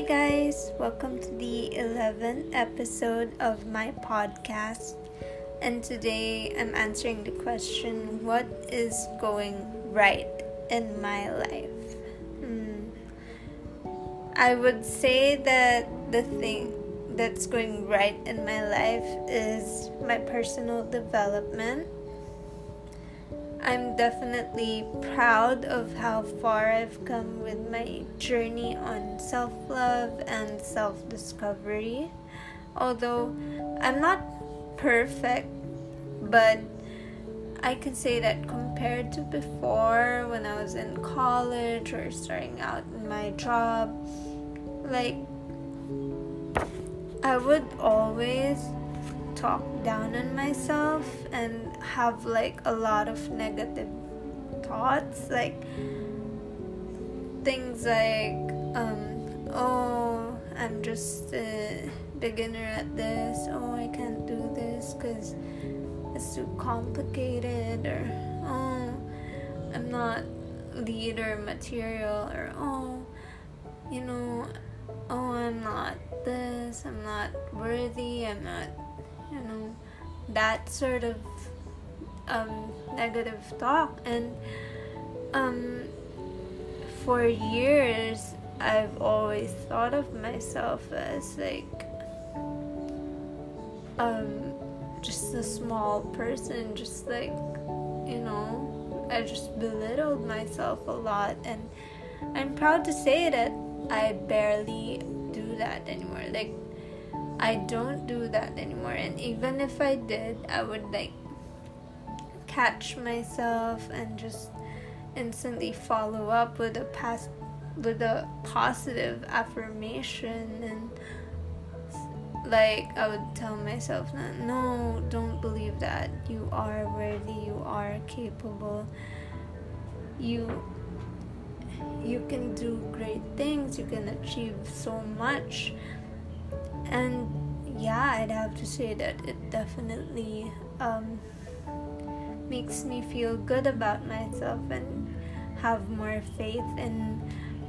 Hi, guys, welcome to the 11th episode of my podcast. And today I'm answering the question what is going right in my life? Hmm. I would say that the thing that's going right in my life is my personal development I'm definitely proud of how far I've come with my journey on self love and self discovery. Although I'm not perfect, but I can say that compared to before when I was in college or starting out in my job, like I would always talk down on myself and have like a lot of negative thoughts like things like um oh i'm just a beginner at this. Oh i can't do this because it's too complicated or oh i'm not leader material or oh you know oh i'm not this. I'm not worthy. I'm not you know that sort of um, negative talk. And um, for years i've always thought of myself as like um, just a small person just like you know i just belittled myself a lot. And i'm proud to say that i barely do that anymore. Like I don't do that anymore. And even if I did, I would like catch myself and just instantly follow up with a past with a positive affirmation and like I would tell myself that no, don't believe that. You are worthy, you are capable. You you can do great things, you can achieve so much and yeah i'd have to say that it definitely um, makes me feel good about myself and have more faith in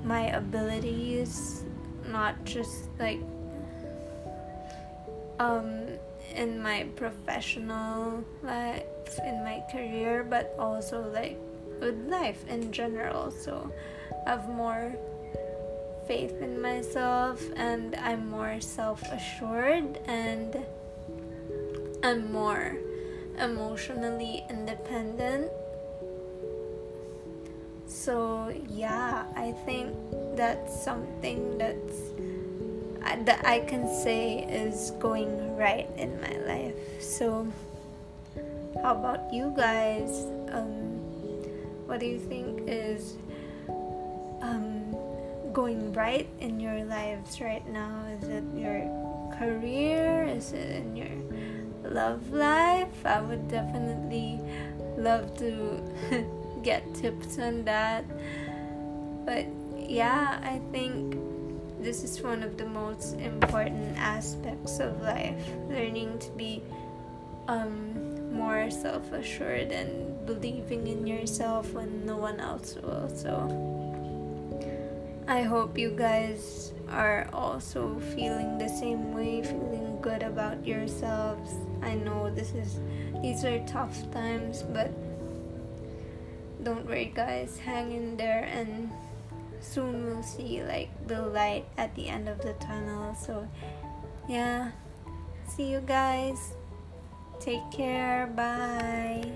my abilities not just like um in my professional life in my career but also like with life in general. So have more faith in myself and I'm more self assured and I'm more emotionally independent. So, yeah, I think that's something that's that I can say is going right in my life. So, how about you guys? Um, what do you think is going right in your lives right now? Is it your career? Is it in your love life? I would definitely love to get tips on that. But yeah, I think this is one of the most important aspects of life learning to be um, more self assured and believing in yourself when no one else will. So. I hope you guys are also feeling the same way, feeling good about yourselves. I know this is these are tough times, but don't worry guys, hang in there and soon we'll see like the light at the end of the tunnel. So yeah. See you guys. Take care. Bye.